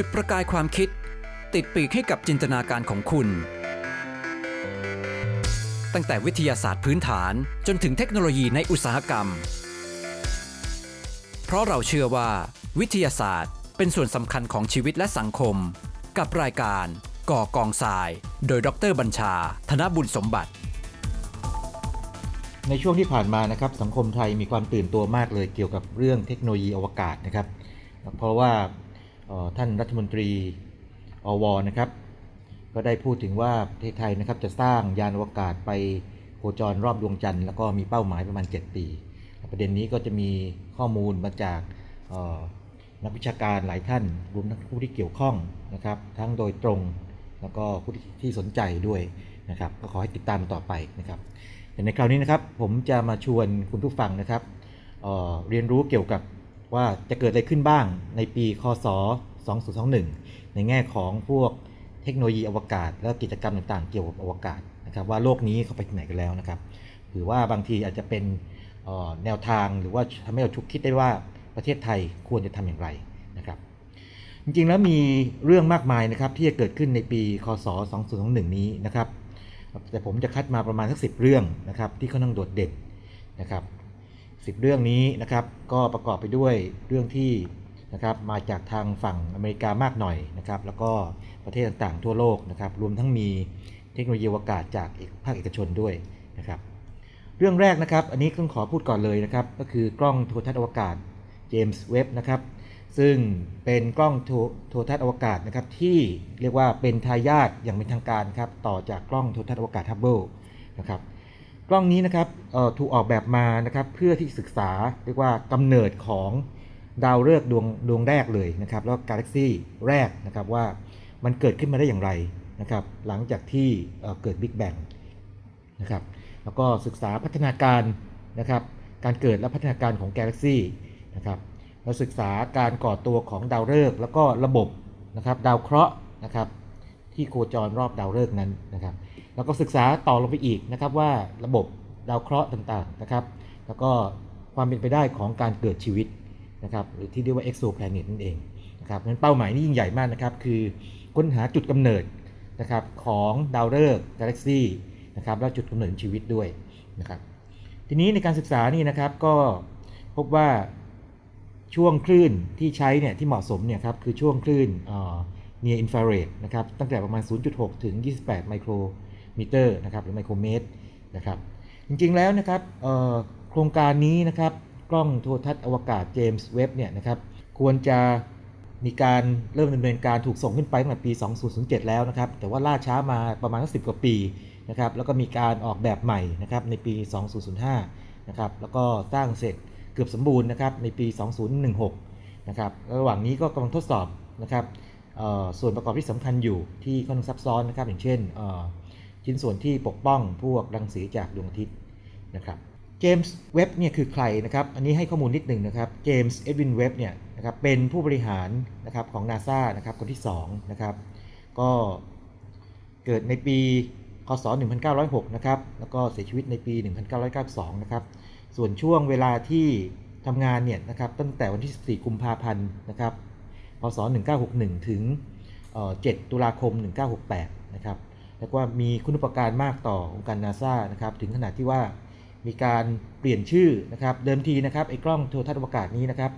จุดประกายความคิด ติดปีกให้กับจินตนาการของคุณ ตั้งแต่วิทยาศาสตร์พื้นฐานจนถึงเทคโนโลยีในอุตสาหกรรม เพราะเราเชื่อว่า วิทยาศาสตร์เป็นส่วนสำคัญของชีวิตและสังคม กับรายการ ก่อกองทราย โดยดรบัญชา ธนบุญสมบัติในช่วงที่ผ่านมานะครับสังคมไทยมีความตื่นตัวมากเลยเกี่ยวกับเรื่องเทคโนโลยีอวกาศนะครับ เพราะว่า ท่านรัฐมนตรีอวนะครับ ก็ได้พูดถึงว่าประเทศไทยนะครับจะสร้างยานอวกาศไปโคจรรอบดวงจันทร์แล้วก็มีเป้าหมายประมาณ 7 ปี ประเด็นนี้ก็จะมีข้อมูลมาจากนักวิชาการหลายท่านรวมทั้งผู้ที่เกี่ยวข้องนะครับ ทั้งโดยตรงแล้วก็ผู้ที่สนใจด้วยนะครับ ก็ขอให้ติดตามต่อไปนะครับแต่ในคราวนี้นะครับผมจะมาชวนคุณผู้ฟังนะครับเเรียนรู้เกี่ยวกับ ว่าจะเกิดอะไรขึ้นบ้างในปีคศ 2021 ในแง่ของพวกเทคโนโลยีอวกาศ และกิจกรรมต่างๆ เกี่ยวกับอวกาศนะครับว่าโลกนี้เขาไปถึงไหนกันแล้วนะครับหรือว่าบางทีอาจจะเป็นแนวทางหรือว่าทำให้เราชุกคิดได้ว่าประเทศไทยควรจะทำอย่างไรนะครับจริงๆแล้วมีเรื่องมากมายนะครับที่จะเกิดขึ้นในปีคศ 2021 นี้นะครับแต่ผมจะคัดมาประมาณสักสิเรื่องนะครับที่ค่อนข้างโดดเด่นนะครับ สิเรื่องนี้นะครับ ก็ประกอบไปด้วยเรื่องที่นะครับมาจากทางฝั่งอเมริกามากหน่อยนะครับ แล้วก็ประเทศต่างๆทั่วโลกนะครับ รวมทั้งมีเทคโนโลยีอวกาศจากภาคเอกชนด้วยนะครับ เรื่องแรกนะครับ อันนี้ต้องขอพูดก่อนเลยนะครับ ก็คือกล้องโทรทัศน์อวกาศเจมส์เว็บนะครับ ซึ่งเป็นกล้องโทรโทรทัศน์อวกาศนะครับที่เรียกว่าเป็นทายาทอย่างเป็นทางการครับต่อจากกล้องโทรทัศน์อวกาศฮับเบิลนะครับ กล้องนี้นะครับถูกออกแบบมานะครับเพื่อที่ศึกษาเรียกว่ากำเนิดของดาวฤกษ์ดวงดวงแรกเลยนะครับแล้วกาแล็กซี่แรกนะครับว่ามันเกิดขึ้นมาได้อย่างไรนะครับหลังจากที่เอ่อเกิดบิ๊กแบงนะครับแล้วก็ศึกษาพัฒนาการนะครับการเกิดและพัฒนาการของกาแล็กซี่นะครับเราศึกษาการก่อตัวของดาวฤกษ์แล้วก็ระบบนะครับดาวเคราะห์นะครับที่โคจรรอบดาวฤกษ์นั้นนะครับ แล้วก็ศึกษาต่อลงไปอีกนะครับว่าระบบดาวเคราะห์ต่างๆนะครับ แล้วก็ความเป็นไปได้ของการเกิดชีวิตนะครับหรือที่เรียกว่า exoplanet นั่นเองนะครับนั้นเป้าหมายนี้ยิ่งใหญ่มากนะครับ คือค้นหาจุดกำเนิดนะครับของดาวฤกษ์กาแล็กซี่นะครับและจุดกำเนิดชีวิตด้วยนะครับทีนี้ในการศึกษานี่นะครับก็พบว่าช่วงคลื่นที่ใช้เนี่ยที่เหมาะสมเนี่ยครับคือช่วงคลื่นเอ่อ near infrared นะครับตั้งแต่ประมาณ 0.6 ถึง 28 ไมโคร มิเตอร์นะครับหรือไมโครเมตรนะครับจริงๆแล้วนะครับโครงการนี้นะครับกล้องโทรทัศน์อวกาศเจมส์เว็บเนี่ยนะครับควรจะมีการเริ่มดำเนินการถูกส่งขึ้นไปตั้งแต่ปี 2007 แล้วนะครับ แต่ว่าล่าช้ามาประมาณสัก10กว่าปีนะครับ แล้วก็มีการออกแบบใหม่นะครับในปี 2005 นะครับ แล้วก็สร้างเสร็จเกือบสมบูรณ์นะครับในปี 2016 นะครับ ระหว่างนี้ก็กำลังทดสอบนะครับส่วนประกอบที่สำคัญอยู่ที่ค่อนข้างซับซ้อนนะครับ อย่างเช่น ชิ้นส่วนที่ปกป้องพวกรังสีจากดวงอาทิตย์นะครับเจมส์เว็บเนี่ยคือใครนะครับ อันนี้ให้ข้อมูลนิดหนึ่งนะครับเจมส์เอ็ดวินเว็บเนี่ยนะครับเป็นผู้บริหารนะครับของ NASA นะครับคนที่2นะครับก็เกิดในปีคศ 1906 นะครับแล้วก็เสียชีวิตในปี 1992 นะครับส่วนช่วงเวลาที่ทำงานเนี่ยนะครับตั้งแต่วันที่ 14 กุมภาพันธ์นะครับพศ 1961 ถึงเอ่อ7ตุลาคม 1968 นะครับ แล้วก็มีคุณอุปการมากต่อองค์การนาซานะครับถึงขนาดที่ว่ามีการเปลี่ยนชื่อนะครับเดิมทีนะครับไอ้กล้องโทรทัศน์อวกาศนี้นะครับ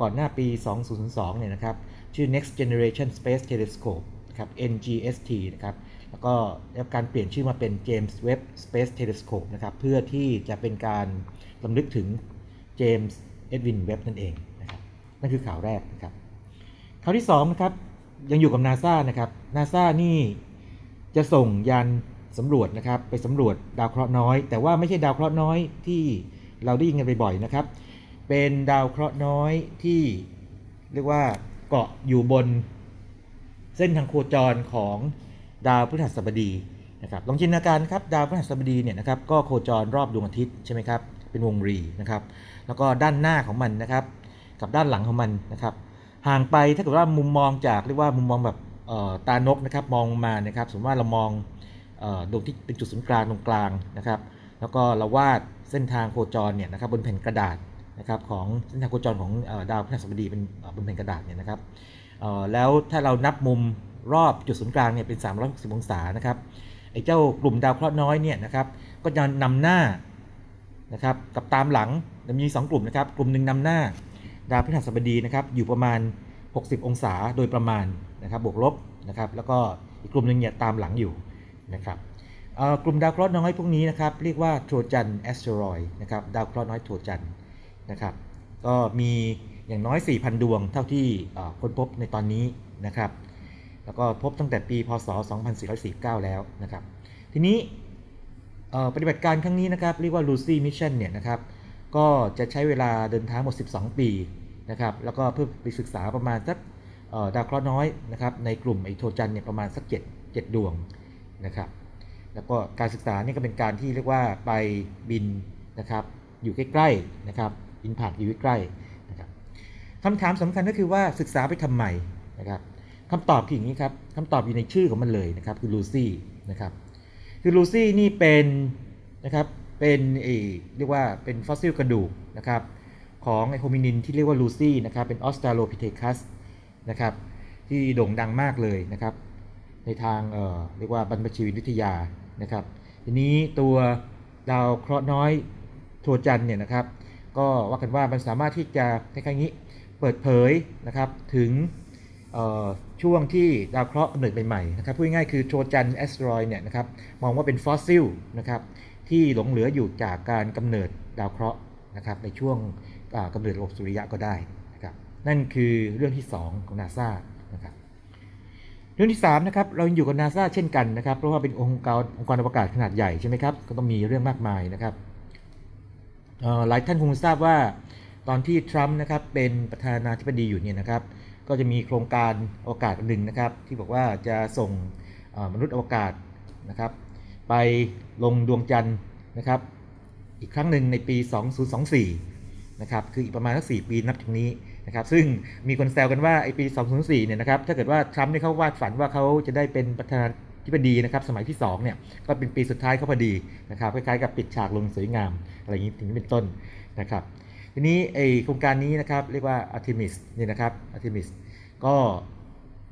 ก่อนหน้าปี 2002 เนี่ยนะครับชื่อ Next Generation Space Telescope นะครับ NGST นะครับแล้วก็ได้รับการเปลี่ยนชื่อมาเป็น James Webb Space Telescope นะครับเพื่อที่จะเป็นการลำลึกถึงเจมส์เอ็ดวินเว็บนั่นเองนะครับนั่นคือข่าวแรกนะครับข่าวที่2นะครับยังอยู่กับนาซานะครับนาซานี่ จะส่งยานสำรวจนะครับไปสำรวจดาวเคราะห์น้อย แต่ว่าไม่ใช่ดาวเคราะห์น้อยที่เราได้ยินกันบ่อยๆนะครับ เป็นดาวเคราะห์น้อยที่เรียกว่าเกาะอยู่บนเส้นทางโคจรของดาวพฤหัสบดีนะครับลองจินตนาการครับดาวพฤหัสบดีเนี่ยนะครับก็โคจรรอบดวงอาทิตย์ใช่ไหมครับเป็นวงรีนะครับ แล้วก็ด้านหน้าของมันนะครับ กับด้านหลังของมันนะครับ ห่างไปถ้าเกิดว่ามุมมองจากเรียกว่ามุมมองแบบ ตานกนะครับมองมานะครับสมมติว่าเรามองดวงที่เป็นจุดศูนย์กลางตรงกลางนะครับ แล้วก็เราวาดเส้นทางโคจรเนี่ยนะครับบนแผ่นกระดาษนะครับของเส้นทางโคจรของดาวพฤหัสบดีเป็นบนแผ่นกระดาษเนี่ยนะครับแล้วถ้าเรานับมุมรอบจุดศูนย์กลางเนี่ยเป็น 360 องศานะครับไอ้เจ้ากลุ่มดาวเคราะห์น้อยเนี่ยนะครับก็จะนำหน้านะครับกับตามหลังจะมีสองกลุ่มนะครับกลุ่มหนึ่งนำหน้าดาวพฤหัสบดีนะครับอยู่ประมาณ 60 องศาโดยประมาณ นะครับบวกลบนะครับแล้วก็อีกกลุ่มหนึ่งเนี่ยตามหลังอยู่นะครับกลุ่มดาวเคราะห์น้อยพวกนี้นะครับเรียกว่าโทรจันแอสเทรอยนะครับดาวเคราะห์น้อยโทรจันนะครับก็มีอย่างน้อย 4,000 ดวงเท่าที่ค้นพบในตอนนี้นะครับแล้วก็พบตั้งแต่ปีพศ 2449 แล้วนะครับทีนี้ปฏิบัติการครั้งนี้นะครับเรียกว่า Lucy Mission เนี่ยนะครับก็จะใช้เวลาเดินทางหมด 12 ปีนะครับแล้วก็เพื่อไปศึกษาประมาณสัก ดาวเคราะห์น้อยนะครับในกลุ่มไอโทจันเนี่ยประมาณสัก7 7ดวงนะครับแล้วก็การศึกษานี่ก็เป็นการที่เรียกว่าไปบินนะครับอยู่ใกล้ๆนะครับบินผ่านอยู่ใกล้ๆนะครับคำถามสำคัญก็คือว่าศึกษาไปทำไมนะครับคำตอบคืออย่างนี้ครับคำตอบอยู่ในชื่อของมันเลยนะครับคือลูซี่นะครับคือลูซี่นี่เป็นนะครับเป็นเอเรียกว่าเป็นฟอสซิลกระดูกนะครับของไอ hominin ที่เรียกว่าลูซี่นะครับเป็น Australopithecus นะครับ ที่โด่งดังมากเลยนะครับ ในทางเเรียกว่าบรรพชีววิทยานะครับ ทีนี้ตัวดาวเคราะห์น้อยโทรจันเนี่ยนะครับ ก็ว่ากันว่ามันสามารถที่จะคล้ายๆนี้เปิดเผยนะครับถึงช่วงที่ดาวเคราะห์กำเนิดใหม่ๆนะครับพูดง่ายๆคือ Trojan asteroid เนี่ยนะครับมองว่าเป็นฟอสซิลนะครับที่หลงเหลืออยู่จากการกำเนิดดาวเคราะห์นะครับในช่วงอ่ากำเนิดระบบสุริยะก็ได้ นั่นคือเรื่องที่ 2 ของนาซานะครับเรื่องที่3นะครับเรายังอยู่กับนาซาเช่นกันนะครับเพราะว่าเป็นองค์กรองค์กรอวกาศขนาดใหญ่ใช่ไหมครับก็ต้องมีเรื่องมากมายนะครับเอ่อหลายท่านคงทราบว่าตอนที่ทรัมป์นะครับเป็นประธานาธิบดีอยู่เนี่ยนะครับ ก็จะมีโครงการอวกาศหนึ่งนะครับ ที่บอกว่าจะส่งมนุษย์อวกาศนะครับ ไปลงดวงจันทร์นะครับ อีกครั้งหนึ่งในปี 2024 นะครับ คืออีกประมาณสัก4ปีนับจากนี้ นะครับซึ่งมีคนแซวกันว่าไอปี 2004 เนี่ยนะครับถ้าเกิดว่าทรัมป์เนี่ยเขาวาดฝันว่าเขาจะได้เป็นประธานาธิบดีนะครับสมัยที่2เนี่ยก็เป็นปีสุดท้ายเขาพอดีนะครับคล้ายๆกับปิดฉากลงสวยงาม อะไรอย่างนี้ถึงเป็นต้นนะครับทีนี้ไอโครงการนี้นะครับเรียกว่า Artemis เนี่ยนะครับ Artemis ก็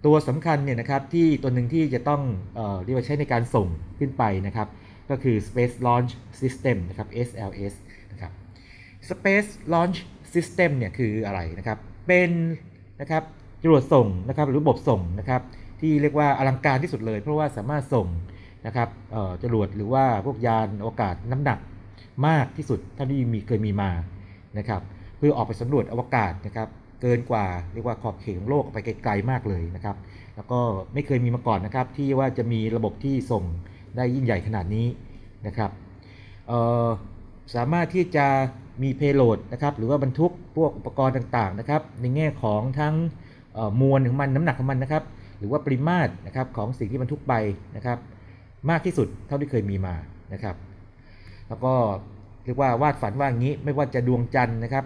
ตัวสำคัญเนี่ยนะครับที่ตัวหนึ่งที่จะต้องเอ่อเรียกว่าใช้ในการส่งขึ้นไปนะครับก็คือ Space Launch System นะครับ SLS นะครับ Space Launch System เนี่ยคืออะไรนะครับ เป็นนะครับจรวดส่งนะครับหรือระบบส่งนะครับที่เรียกว่าอลังการที่สุดเลย เพราะว่าสามารถส่งนะครับเอ่อจรวดหรือว่าพวกยานอวกาศน้ำหนักมากที่สุดเท่าที่มีเคยมีมานะครับเพื่อออกไปสำรวจอวกาศนะครับเกินกว่าเรียกว่าขอบเขตของโลกไปไกลๆมากเลยนะครับแล้วก็ไม่เคยมีมาก่อนนะครับที่ว่าจะมีระบบที่ส่งได้ยิ่งใหญ่ขนาดนี้นะครับเออสามารถที่จะ มีเพโลดนะครับหรือว่าบรรทุกพวกอุปกรณ์ต่างๆนะครับในแง่ของทั้งมวลของมันน้ำหนักของมันนะครับหรือว่าปริมาตรนะครับของสิ่งที่บรรทุกไปนะครับมากที่สุดเท่าที่เคยมีมานะครับ แล้วก็เรียกว่าวาดฝันว่างี้ไม่ว่าจะดวงจันทร์นะครับ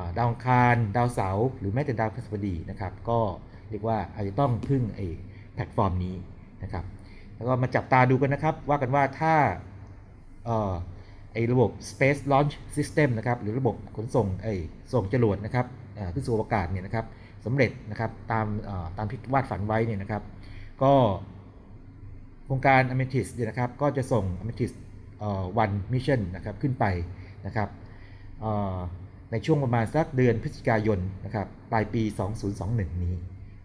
าดาวคาร ดาวเสาร์หรือแม้แต่ดาวพฤหัสบดีนะครับ ก็เรียกว่าอาจจะต้องพึ่งไอ้แพลตฟอร์มนี้นะครับ แล้วก็มาจับตาดูกันนะครับ ว่ากันว่าถ้า ไอ้ระบบ Space Launch System นะครับหรือระบบขนส่งไอ้ส่งจรวดนะครับขึ้นสู่อวกาศเนี่ยนะครับสำเร็จนะครับตามตามที่วาดฝันไว้เนี่ยนะครับ ก็โครงการ Amethyst เนี่ยนะครับก็จะส่ง Amethyst เอ่อ one mission นะครับขึ้นไปนะครับในช่วงประมาณสักเดือนพฤศจิกายนนะครับปลายปี 2021 นี้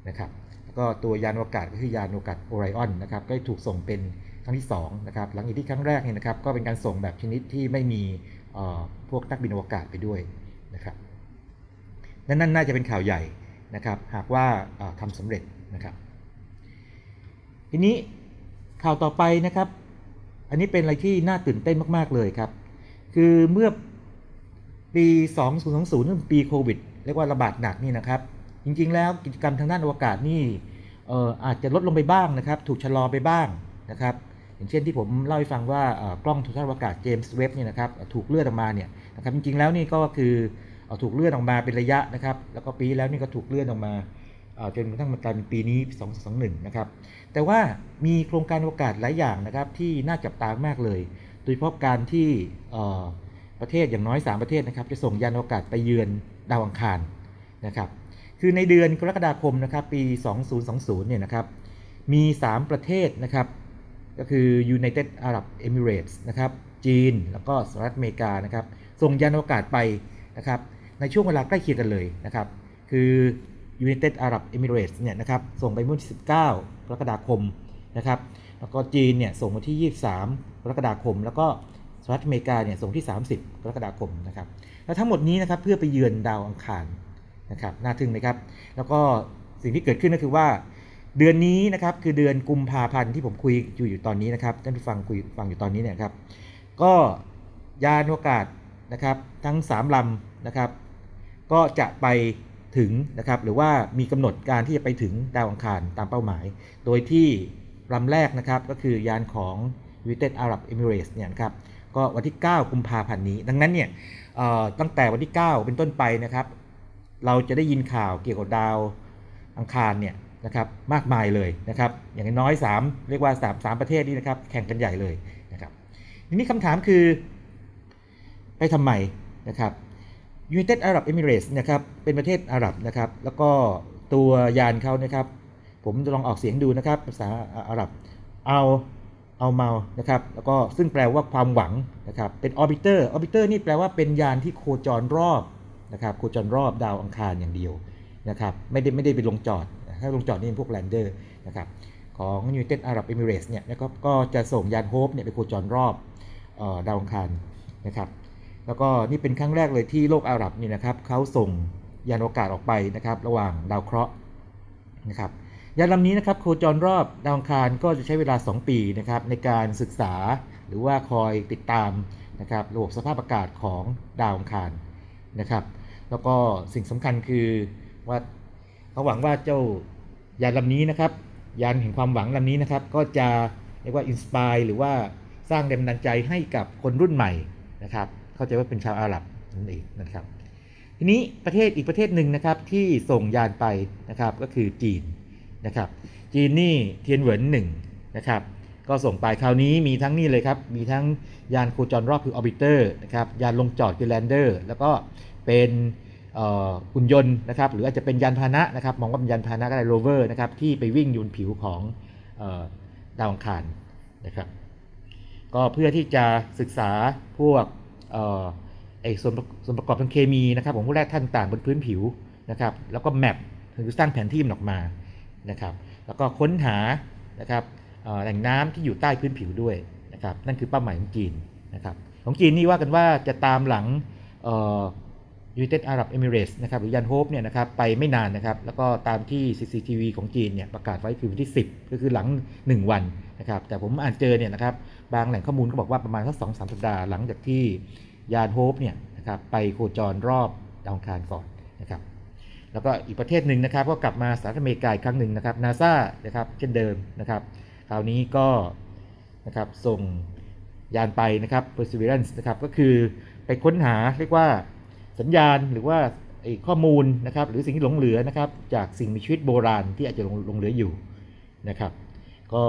นะครับแล้วก็ตัวยานอวกาศก็คือยานอวกาศโอไรออนนะครับก็ถูกส่งเป็น รั้งที่2นะครับหลังจากที่ครั้งแรกเนี่ยนะครับก็เป็นการส่งแบบชนิดที่ไม่มีพวกนักบินอวกาศไปด้วยนะครับนั่นน่าจะเป็นข่าวใหญ่นะครับหากว่าเอ่อทำสำเร็จนะครับ ทีนี้ข่าวต่อไปนะครับ อันนี้เป็นอะไรที่น่าตื่นเต้นมาก ๆ เลยครับ คือเมื่อปี 2020นั่นปีโควิดเรียกว่าระบาดหนักนี่นะครับ จริง ๆ แล้วกิจกรรมทางด้านอวกาศนี่อาจจะลดลงไปบ้างนะครับ ถูกชะลอไปบ้างนะครับ อย่างเช่นที่ผมเล่าให้ฟังว่ากล้องโทรทัศน์อวกาศเจมส์เว็บเนี่ยนะครับถูกเลื่อนออกมาเนี่ยนะครับจริงๆแล้วนี่ก็คือถูกเลื่อนออกมาเป็นระยะนะครับแล้วก็ปีแล้วนี่ก็ถูกเลื่อนออกมาจนกระทั่งมากลายเป็นปีนี้ 2021 นะครับ แต่ว่ามีโครงการอวกาศหลายอย่างนะครับที่น่าจับตามากเลย โดยเฉพาะการที่ประเทศอย่างน้อย 3 ประเทศนะครับจะส่งยานอวกาศไปเยือนดาวอังคารนะครับ คือในเดือนกรกฎาคมนะครับปี 2020 เนี่ยนะครับ มี 3 ประเทศนะครับ ก็คือ United Arab Emirates นะครับจีนแล้วก็สหรัฐอเมริกานะครับส่งยานอวกาศไปนะครับในช่วงเวลาใกล้เคียงกันเลยนะครับคือ United Arab Emirates เนี่ยนะครับส่งไปเมื่อวันที่ 19 กรกฎาคมนะครับแล้วก็จีนเนี่ยส่งวันที่ 23 กรกฎาคม แล้วก็สหรัฐอเมริกาเนี่ยส่งที่ 30 กรกฎาคมนะครับแล้วทั้งหมดนี้นะครับเพื่อไปเยือนดาวอังคารนะครับน่าทึ่งไหมครับ แล้วก็สิ่งที่เกิดขึ้นก็คือว่า เดือนนี้นะครับคือเดือนกุมภาพันธ์ที่ผมคุยอยู่อยู่ตอนนี้นะครับท่านผู้ฟังคุยฟังอยู่ตอนนี้เนี่ยครับ ก็ยานอวกาศนะครับทั้ง 3ลำนะครับ ก็จะไปถึงนะครับหรือว่ามีกำหนดการที่จะไปถึงดาวอังคารตามเป้าหมาย โดยที่ลำแรกนะครับก็คือยานของ United Arab Emirates เนี่ยครับก็วันที่ 9 กุมภาพันธ์นี้ ดังนั้นเนี่ยตั้งแต่วันที่ 9 เป็นต้นไปนะครับ เราจะได้ยินข่าวเกี่ยวกับดาวอังคารเนี่ย นะครับมากมายเลยนะครับอย่างน้อย 3 เรียกว่า 3 3 ประเทศนี้นะครับแข่งกันใหญ่เลยนะครับทีนี้คำถามคือไปทำไมนะครับ United Arab Emirates นะครับเป็นประเทศอาหรับนะครับแล้วก็ตัวยานเขานะครับผมจะลองออกเสียงดูนะครับภาษาอาหรับเอาเอาเมานะครับแล้วก็ซึ่งแปลว่าความหวังนะครับเป็น orbiter orbiter นี่แปลว่าเป็นยานที่โคจรรอบนะครับโคจรรอบดาวอังคารอย่างเดียวนะครับไม่ได้ไม่ได้ไปลงจอด ถ้าลงจอดนี่เป็นพวก lander นะครับของ United Arab Emirates เนี่ยนะครับก็จะส่งยานโฮปเนี่ยไปโคจรรอบออดาวอังคารนะครับแล้วก็นี่เป็นครั้งแรกเลยที่โลกอาหรับนี่นะครับเขาส่งยานอวกาศออกไปนะครับระหว่างดาวเคราะห์นะครับยานลำนี้นะครับโคจรรอบดาวอังคารก็จะใช้เวลา 2 ปีนะครับในการศึกษาหรือว่าคอยติดตามนะครับระบบสภาพอากาศของดาวอังคารนะครับ แล้วก็สิ่งสำคัญคือว่า เขาหวังว่าเจ้ายานลำนี้นะครับยานแห่งความหวังลำนี้นะครับ ก็จะเรียกว่า inspire หรือว่าสร้างแรงบันดาลใจให้กับคนรุ่นใหม่นะครับ เข้าใจว่าเป็นชาวอาหรับนั่นเองนะครับ ทีนี้ประเทศอีกประเทศหนึ่งนะครับที่ส่งยานไปนะครับก็คือจีนนะครับ จีนนี่เทียนเหวินหนึ่งนะครับก็ส่งไปคราวนี้มีทั้งนี่เลยครับ มีทั้งยานโคจรรอบคือ orbiter นะครับ ยานลงจอดคือ lander แล้วก็เป็น หุ่นยนต์นะครับหรืออาจจะเป็นยานพาหนะนะครับมองว่าเป็นยานพาหนะก็ได้โรเวอร์นะครับที่ไปวิ่งอยู่บนผิวของออดาวอังคารนะครับก็เพื่อที่จะศึกษาพวกเอ่อไอส่วนส่วนประกอบทางเคมีนะครับของพวกแร่ธาตุต่างบนพื้นผิวนะครับแล้วก็แมปคือสร้างแผนที่มันออกมานะครับแล้วก็ค้นหานะครับแหล่งน้ำที่อยู่ใต้พื้นผิวด้วยนะครับนั่นคือเป้าหมายของจีนนะครับของจีนนี่ว่ากันว่าจะตามหลังอ United Arab Emirates นะครับหรือยันโฮปเนี่ยนะครับไปไม่นานนะครับ แล้วก็ตามที่ CCTV ของจีนเนี่ยประกาศไว้คือวันที่ 10 ก็คือหลัง 1 วันนะครับ แต่ผมอ่านเจอเนี่ยนะครับบางแหล่งข้อมูลก็บอกว่าประมาณสักสองสามสัปดาห์หลังจากที่ยานโฮปเนี่ยนะครับไปโคจรรอบดาวอังคารก่อนนะครับแล้วก็อีกประเทศหนึ่งนะครับก็กลับมาสหรัฐอเมริกาอีกครั้งหนึ่งนะครับนาซานะครับเช่นเดิมนะครับคราวนี้ก็นะครับส่งยานไปนะครับ perseverance นะครับก็คือไปค้นหาเรียกว่า สัญญาณหรือว่าข้อมูลนะครับหรือสิ่งที่หลงเหลือนะครับจากสิ่งมีชีวิตโบราณที่อาจจะหลงเหลืออยู่นะครับก็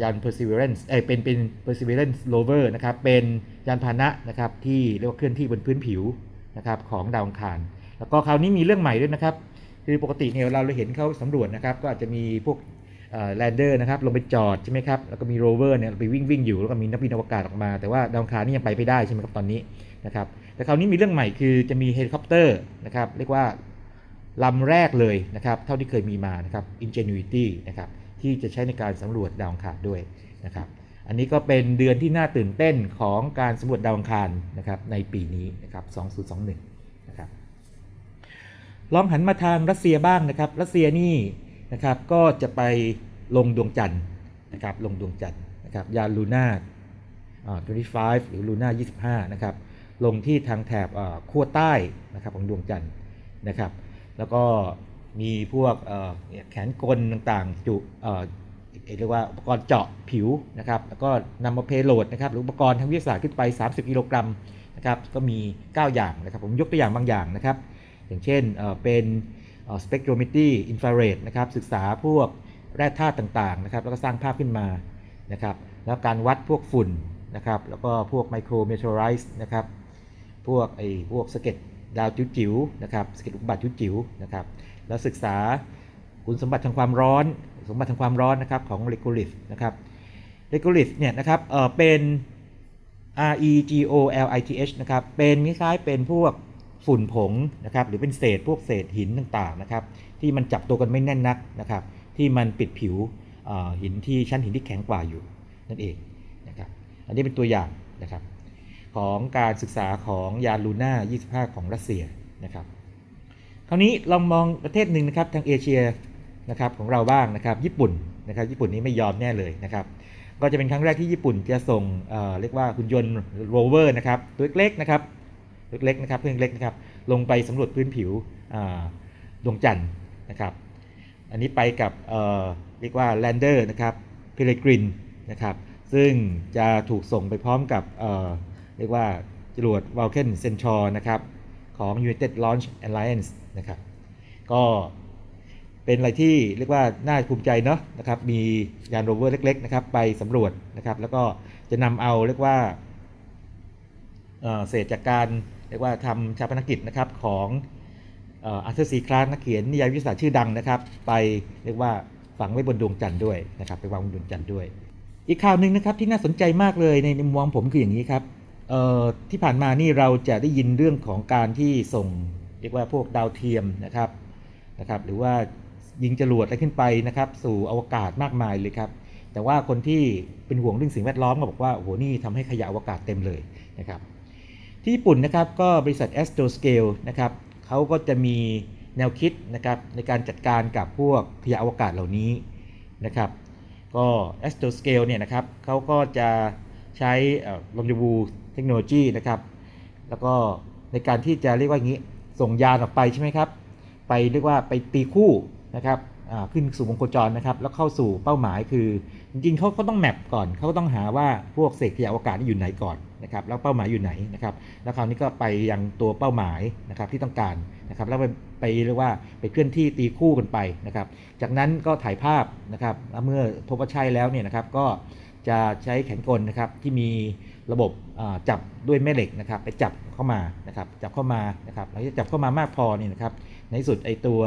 ยาน perseverance เอยเป็นเป็น perseverance rover นะครับเป็นยานพาหนะนะครับที่เรียกว่าเคลื่อนที่บนพื้นผิวนะครับของดาวอังคาร แล้วก็คราวนี้มีเรื่องใหม่ด้วยนะครับคือปกติเนี่ยเราเราเห็นเขาสำรวจนะครับก็อาจจะมีพวก lander นะครับลงไปจอดใช่ไหมครับแล้วก็มีโรเวอร์เนี่ยไปวิ่งวิ่งอยู่แล้วก็มีนักบินอวกาศออกมา แต่ว่าดาวอังคารนี่ยังไปไม่ได้ใช่ไหมครับตอนนี้นะครับแต่คราวนี้มีเรื่องใหม่คือจะมีเฮลิคอปเตอร์นะครับเรียกว่าลำแรกเลยนะครับเท่าที่เคยมีมานะครับ Ingenuity นะครับที่จะใช้ในการสำรวจดาวอังคารด้วยนะครับอันนี้ก็เป็นเดือนที่น่าตื่นเต้นของการสำรวจดาวอังคารนะครับในปีนี้นะครับ2021นะครับลองหันมาทางรัสเซียบ้างนะครับรัสเซียนี่ นะครับ ก็จะไปลงดวงจันทร์นะครับ ลงดวงจันทร์นะครับยานลูน่าอ่า25 หรือลูน่า25 นะครับ ลงที่ทางแถบขั้วใต้นะครับของดวงจันทร์นะครับ แล้วก็มีพวกแขนกลต่างๆ จุเอ่อเรียกว่าอุปกรณ์เจาะผิวนะครับ แล้วก็นำมาเพโลดนะครับ หรืออุปกรณ์ทางวิทยาศาสตร์ขึ้นไป 30 กิโลกรัมนะครับ ก็มี 9 อย่างนะครับ ผมยกตัวอย่างบางอย่างนะครับ อย่างเช่นเป็น สเปกโทรเมตรีอินฟราเรดนะครับศึกษาพวกแร่ธาตุต่างๆนะครับแล้วก็สร้างภาพขึ้นมานะครับแล้วการวัดพวกฝุ่นนะครับแล้วก็พวก micrometeorites นะครับพวกไอ้พวกสะเก็ดดาวจิ๋วๆนะครับสะเก็ดอุกกาบาตจิ๋วๆนะครับแล้วศึกษาคุณสมบัติทางความร้อน สมบัติทางความร้อนนะครับของ regolith นะครับ regolith เนี่ยนะครับเออเป็น R E G O L I T H นะครับเป็นคล้ายๆเป็นพวก ฝุ่นผงนะครับหรือเป็นเศษพวกเศษหินต่างๆนะครับที่มันจับตัวกันไม่แน่นนักนะครับที่มันปิดผิวหินที่ชั้นหินที่แข็งกว่าอยู่นั่นเองนะครับอันนี้เป็นตัวอย่างนะครับของการศึกษาของยานลูน่า 25 ของรัสเซียนะครับคราวนี้ลองมองประเทศหนึ่งนะครับทางเอเชียนะครับของเราบ้างนะครับญี่ปุ่นนะครับญี่ปุ่นนี้ไม่ยอมแน่เลยนะครับก็จะเป็นครั้งแรกที่ญี่ปุ่นจะส่งเเรียกว่าหุ่นยนต์โรเวอร์นะครับตัวเล็กๆนะครับ เล็กๆนะครับเพื่อนเล็กนะครับลงไปสำรวจพื้นผิวดวงจันทร์นะครับ อันนี้ไปกับเเรียกว่า lander นะครับ Peregrine นะครับซึ่งจะถูกส่งไปพร้อมกับเเรียกว่าจรวด Vulcan Centaur นะครับของ United Launch Alliance นะครับก็เป็นอะไรที่เรียกว่าน่าภูมิใจเนาะนะครับมียานโรเวอร์เล็กๆนะครับไปสำรวจนะครับแล้วก็จะนำเอาเรียกว่าเเศษจากการ เรียกว่าทำฌาปนกิจนะครับของ Arthur C. Clarke นักเขียนนิยายวิทยาศาสตร์ชื่อดังนะครับ ไปเรียกว่าฝังไว้บนดวงจันทร์ด้วยนะครับไปวางบนดวงจันทร์ด้วย อีกข่าวหนึ่งนะครับที่น่าสนใจมากเลยในมุมมองผมคืออย่างนี้ครับที่ผ่านมานี่เราจะได้ยินเรื่องของการที่ส่งเรียกว่าพวกดาวเทียมนะครับนะครับ หรือว่ายิงจรวดอะไรขึ้นไปนะครับ สู่อวกาศมากมายเลยครับแต่ว่าคนที่เป็นห่วงเรื่องสิ่งแวดล้อมก็บอกว่าโอ้โหนี่ทำให้ขยะอวกาศเต็มเลยนะครับ ที่ญี่ปุ่นนะครับก็บริษัท Astroscale นะครับเขาก็จะมีแนวคิดนะครับในการจัดการกับพวกขยะอวกาศเหล่านี้นะครับก็ Astroscale เนี่ยนะครับเขาก็จะใช้ลมยบูเทคโนโลยีนะครับ แล้วก็ในการที่จะเรียกว่าอย่างนี้ส่งยานออกไปใช่ไหมครับ ไปเรียกว่าไปตีคู่นะครับขึ้นสู่วงโคจรนะครับ แล้วเข้าสู่เป้าหมายคือ จริงๆเขาก็ต้องแมปก่อนเขาก็ต้องหาว่าพวกเศษขยะอวกาศนี่อยู่ไหนก่อนนะครับแล้วเป้าหมายอยู่ไหนนะครับแล้วคราวนี้ก็ไปยังตัวเป้าหมายนะครับที่ต้องการนะครับแล้วไปไปเรียกว่าไปเคลื่อนที่ตีคู่กันไปนะครับจากนั้นก็ถ่ายภาพนะครับแล้วเมื่อพบว่าใช่แล้วเนี่ยนะครับก็จะใช้แขนกลนะครับที่มีระบบจับด้วยแม่เหล็กนะครับไปจับเข้ามานะครับจับเข้ามานะครับหลังจากจับเข้ามามากพอเนี่ยนะครับในสุดไอตัว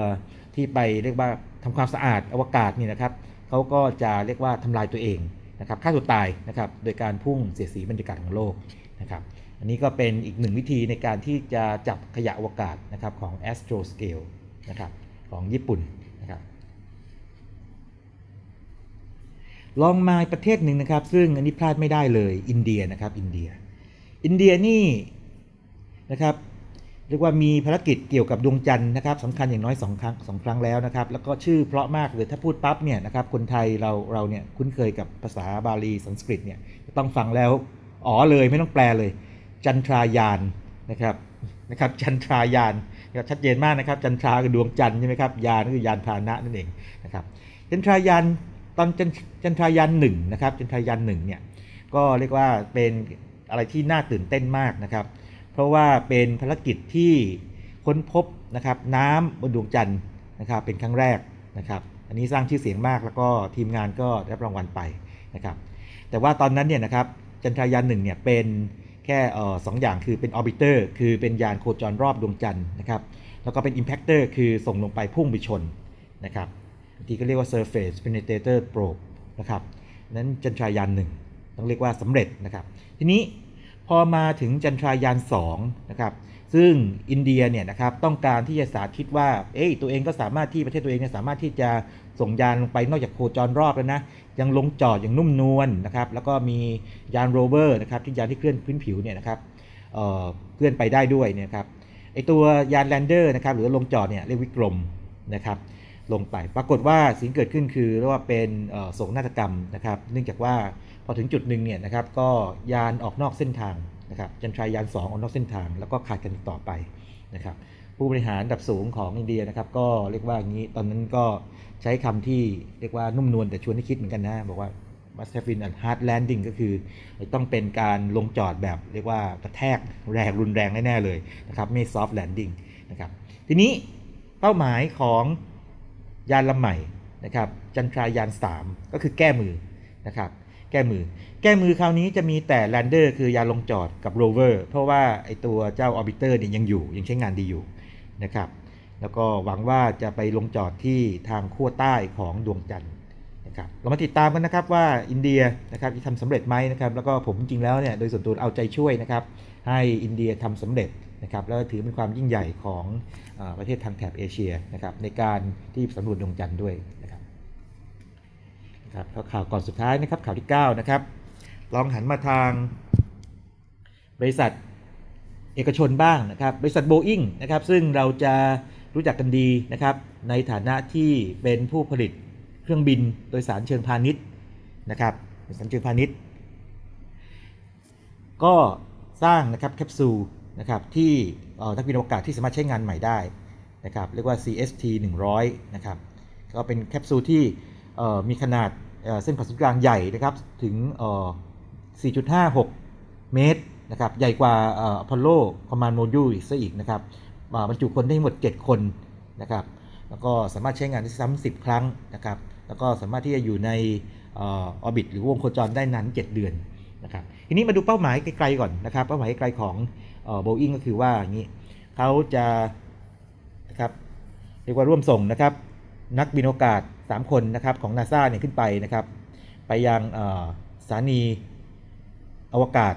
ที่ไปเรียกว่าทำความสะอาดอวกาศนี่นะครับ เขาก็จะเรียกว่าทำลายตัวเองนะครับฆ่าตัวตายนะครับโดยการพุ่งเสียดสีบรรยากาศของโลกนะครับอันนี้ก็เป็นอีกหนึ่งวิธีในการที่จะจับขยะอวกาศนะครับของ Astroscale นะครับของญี่ปุ่นนะครับลองมาประเทศหนึ่งนะครับ ซึ่งอันนี้พลาดไม่ได้เลยอินเดียนะครับอินเดีย อินเดียนี่นะครับ เรียกว่ามีภารกิจเกี่ยวกับดวงจันทร์นะครับสำคัญอย่างน้อย2ครั้งสองครั้งแล้วนะครับแล้วก็ชื่อเพราะมากเลยถ้าพูดปั๊บเนี่ยนะครับคนไทยเราเราเนี่ยคุ้นเคยกับภาษาบาลีสันสกฤตเนี่ยต้องฟังแล้วอ๋อเลยไม่ต้องแปลเลย จันทรายานนะครับนะครับจันทรายานชัดเจนมากนะครับจันทราคือดวงจันทร์ใช่ไหมครับยานก็คือยานพาหนะนั่นเองนะครับจันทรายานตอนจันจันทรายานหนึ่งนะครับจันทรายานหนึ่งเนี่ยก็เรียกว่าเป็นอะไรที่น่าตื่นเต้นมากนะครับ เพราะว่าเป็นภารกิจที่ค้นพบนะครับน้ำบนดวงจันทร์นะครับเป็นครั้งแรกนะครับอันนี้สร้างชื่อเสียงมากแล้วก็ทีมงานก็ได้รางวัลไปนะครับแต่ว่าตอนนั้นเนี่ยนะครับจันทรายานหนึ่งเนี่ยเป็นแค่สองอย่างคือเป็น orbiter คือเป็นยานโคจรรอบดวงจันทร์นะครับแล้วก็เป็น impactor คือส่งลงไปพุ่งไปชนนะครับทีก็เรียกว่า surface penetrator probe นะครับนั้นจันทรายานหนึ่งต้องเรียกว่าสำเร็จนะครับทีนี้ พอมาถึงจันทรายาน2นะครับซึ่งอินเดียเนี่ยนะครับต้องการที่จะสาธิตว่าเอ้ยตัวเองก็สามารถที่ประเทศตัวเองเนี่ยสามารถที่จะส่งยานลงไปนอกจากโคจรรอบแล้วนะยังลงจอดอย่างนุ่มนวลนะครับแล้วก็มียานโรเวอร์นะครับที่ยานที่เคลื่อนพื้นผิวเนี่ยนะครับเอ่อเคลื่อนไปได้ด้วยเนี่ยครับไอตัวยาน lander นะครับหรือลงจอดเนี่ยเรียกวิกรมนะครับลงไปปรากฏว่าสิ่งเกิดขึ้นคือเรียกว่าเป็นเอ่อโศกนาฏกรรมนะครับ เนื่องจากว่า พอถึงจุดหนึ่งเนี่ยนะครับก็ยานออกนอกเส้นทางนะครับจันทรายาน 2 ออกนอกเส้นทาง แล้วก็ขาดกันต่อไปนะครับผู้บริหารระดับสูงของอินเดียนะครับก็เรียกว่าอย่างนี้ตอนนั้นก็ใช้คำที่เรียกว่านุ่มนวลแต่ชวนให้คิดเหมือนกันนะ บอกว่า must have been a hard landing ก็คือ ต้องเป็นการลงจอดแบบเรียกว่ากระแทกแรงรุนแรงแน่ ๆ เลยนะครับไม่ soft landing นะครับทีนี้เป้าหมายของยานลำใหม่นะครับจันทรายาน 3 ก็คือแก้มือนะครับ แก้มือ แก้มือคราวนี้จะมีแต่ lander คือยานลงจอดกับโรเวอร์เพราะว่าไอตัวเจ้า orbiter เนี่ยยังอยู่ยังใช้งานดีอยู่นะครับแล้วก็หวังว่าจะไปลงจอดที่ทางขั้วใต้ของดวงจันทร์นะครับเรามาติดตามกันนะครับว่าอินเดียนะครับจะทำสำเร็จไหมนะครับแล้วก็ผมจริงๆแล้วเนี่ยโดยส่วนตัวเอาใจช่วยนะครับให้อินเดียทำสำเร็จนะครับแล้วถือเป็นความยิ่งใหญ่ของอประเทศทางแถบเอเชียนะครับในการที่สำรวจดวงจันทร์ด้วย นะครับแล้วข่าวก่อนสุดท้ายนะครับข่าวที่ 9 นะครับ ลองหันมาทางบริษัทเอกชนบ้างนะครับ บริษัทโบอิงนะครับ ซึ่งเราจะรู้จักกันดีนะครับ ในฐานะที่เป็นผู้ผลิตเครื่องบินโดยสารเชิงพาณิชย์นะครับโดยสารเชิงพาณิชย์ ก็สร้างนะครับแคปซูลนะครับที่นักบินอวกาศที่สามารถใช้งานใหม่ได้นะครับ เรียกว่า CST 100 นะครับ ก็เป็นแคปซูลที่มีขนาด เส้นผ่าศูนย์กลางใหญ่นะครับถึง 4.56 เมตรนะครับใหญ่กว่าอพอลโลคอมมานโมดูลอีกซะอีกนะครับบรรจุคนได้ทั้งหมด 7 คนนะครับแล้วก็สามารถใช้งานได้ซ้ำ10 ครั้งนะครับแล้วก็สามารถที่จะอยู่ในออบิทหรือวงโคจรได้นาน7 เดือนนะครับทีนี้มาดูเป้าหมายไกลๆก่อนนะครับเป้าหมายไกลของโบอิงก็คือว่าอย่างนี้เขาจะนะครับเรียกว่าร่วมส่งนะครับนักบินอวกาศ 3 คนนะครับของนาซาเนี่ยขึ้นไปนะครับ ไปยังสถานีอวกาศ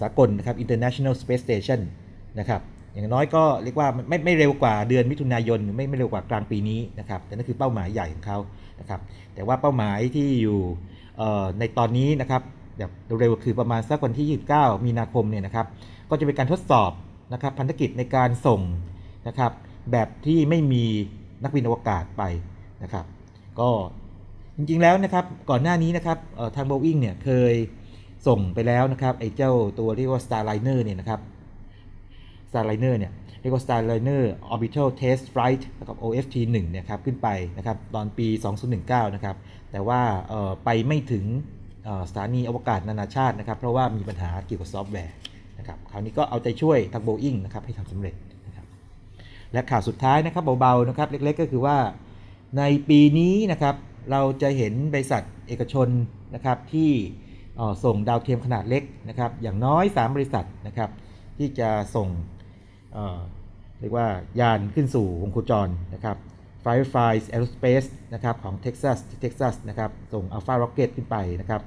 สากลนะครับ International Space Station นะครับอย่างน้อยก็เรียกว่าไม่ไม่เร็วกว่าเดือนมิถุนายนหรือไม่ไม่เร็วกว่ากลางปีนี้นะครับแต่นั่นคือเป้าหมายใหญ่ของเขานะครับแต่ว่าเป้าหมายที่อยู่ในตอนนี้นะครับแบบเร็วคือประมาณสักวันที่ 29 มีนาคมเนี่ยนะครับก็จะเป็นการทดสอบนะครับพันธกิจในการส่งนะครับแบบที่ไม่มีนักบินอวกาศไปนะครับ ก็จริงๆแล้วนะครับก่อนหน้านี้นะครับทาง Boeing เนี่ยเคยส่งไปแล้วนะครับไอ้เจ้าตัวเรียกว่า Starliner เนี่ยนะครับ Starliner เนี่ยเรียกว่า Starliner Orbital Test Flight แล้วก็ OFT 1เนี่ยครับขึ้นไปนะครับตอนปี 2019 นะครับ แต่ว่าไปไม่ถึงสถานีอวกาศนานาชาตินะครับ เพราะว่ามีปัญหาเกี่ยวกับซอฟต์แวร์นะครับคราวนี้ก็เอาใจช่วยทาง Boeing นะครับให้ทำสำเร็จนะครับและข่าวสุดท้ายนะครับเบาๆนะครับเล็กๆก็คือว่า ในปีนี้นะครับเราจะเห็นบริษัทเอกชนนะครับที่ส่งดาวเทียมขนาดเล็กนะครับอย่างน้อย 3 บริษัทนะครับที่จะส่งเเรียกว่ายานขึ้นสู่วงโคจรนะครับ Firefly Aerospace นะครับของ Texas ที่ Texas นะครับส่ง Alpha Rocket ขึ้นไปนะครับ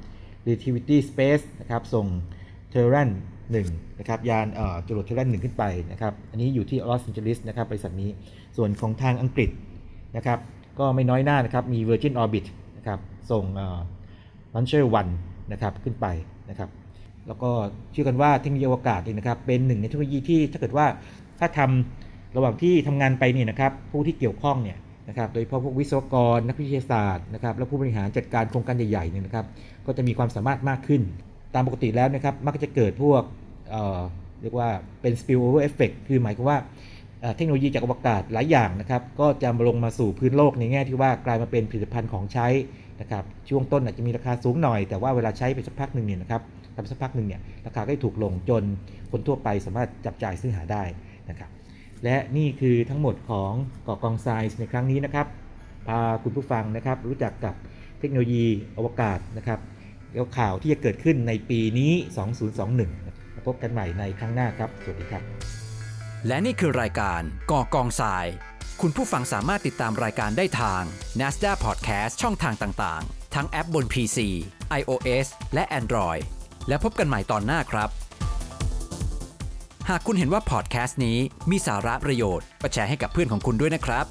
Relativity Space นะครับส่ง Terran 1นะครับยานเอ่อจรวด Terran 1 ขึ้นไปนะครับอันนี้อยู่ที่ลอสแอนเจลิสนะครับบริษัทนี้ส่วนของทางอังกฤษนะครับ ก็ไม่น้อยหน้านะครับ มี Virgin Orbit นะครับ ส่ง Launcher 1นะครับ ขึ้นไปนะครับ แล้วก็เชื่อกันว่าเทคโนโลยีอวกาศเนี่ยนะครับ เป็นหนึ่งในเทคโนโลยีที่ถ้าเกิดว่าถ้าทำระหว่างที่ทำงานไปเนี่ยนะครับ ผู้ที่เกี่ยวข้องเนี่ยนะครับ โดยเฉพาะพวกวิศวกร นักวิทยาศาสตร์นะครับ และผู้บริหารจัดการโครงการใหญ่ๆเนี่ยนะครับ ก็จะมีความสามารถมากขึ้น ตามปกติแล้วนะครับ มักจะเกิดพวกเเรียกว่าเป็น spillover effect คือหมายความว่า เทคโนโลยีจากอวกาศหลายอย่างนะครับก็จะมาลงมาสู่พื้นโลกในแง่ที่ว่ากลายมาเป็นผลิตภัณฑ์ของใช้นะครับช่วงต้นอาจจะมีราคาสูงหน่อย แต่ว่าเวลาใช้ไปสักพักหนึ่งเนี่ยนะครับทำสักพักหนึ่งเนี่ยราคาก็ถูกลงจนคนทั่วไปสามารถจับจ่ายซื้อหาได้นะครับและนี่คือทั้งหมดของเกาะกองไซส์ในครั้งนี้นะครับพาคุณผู้ฟังนะครับรู้จักกับเทคโนโลยีอวกาศนะครับแล้วข่าวที่จะเกิดขึ้นในปีนี้ 2021มาพบกันใหม่ในครั้งหน้าครับ สวัสดีครับ และนี่คือรายการก่อกองทราย คุณผู้ฟังสามารถติดตามรายการได้ทาง NASDAQ Podcast ช่องทางต่างๆ ทั้งแอปบน PC, iOS และ Android และพบกันใหม่ตอนหน้าครับ หากคุณเห็นว่าพอดแคสต์นี้มีสาระประโยชน์ก็แชร์ให้กับเพื่อนของคุณด้วยนะครับ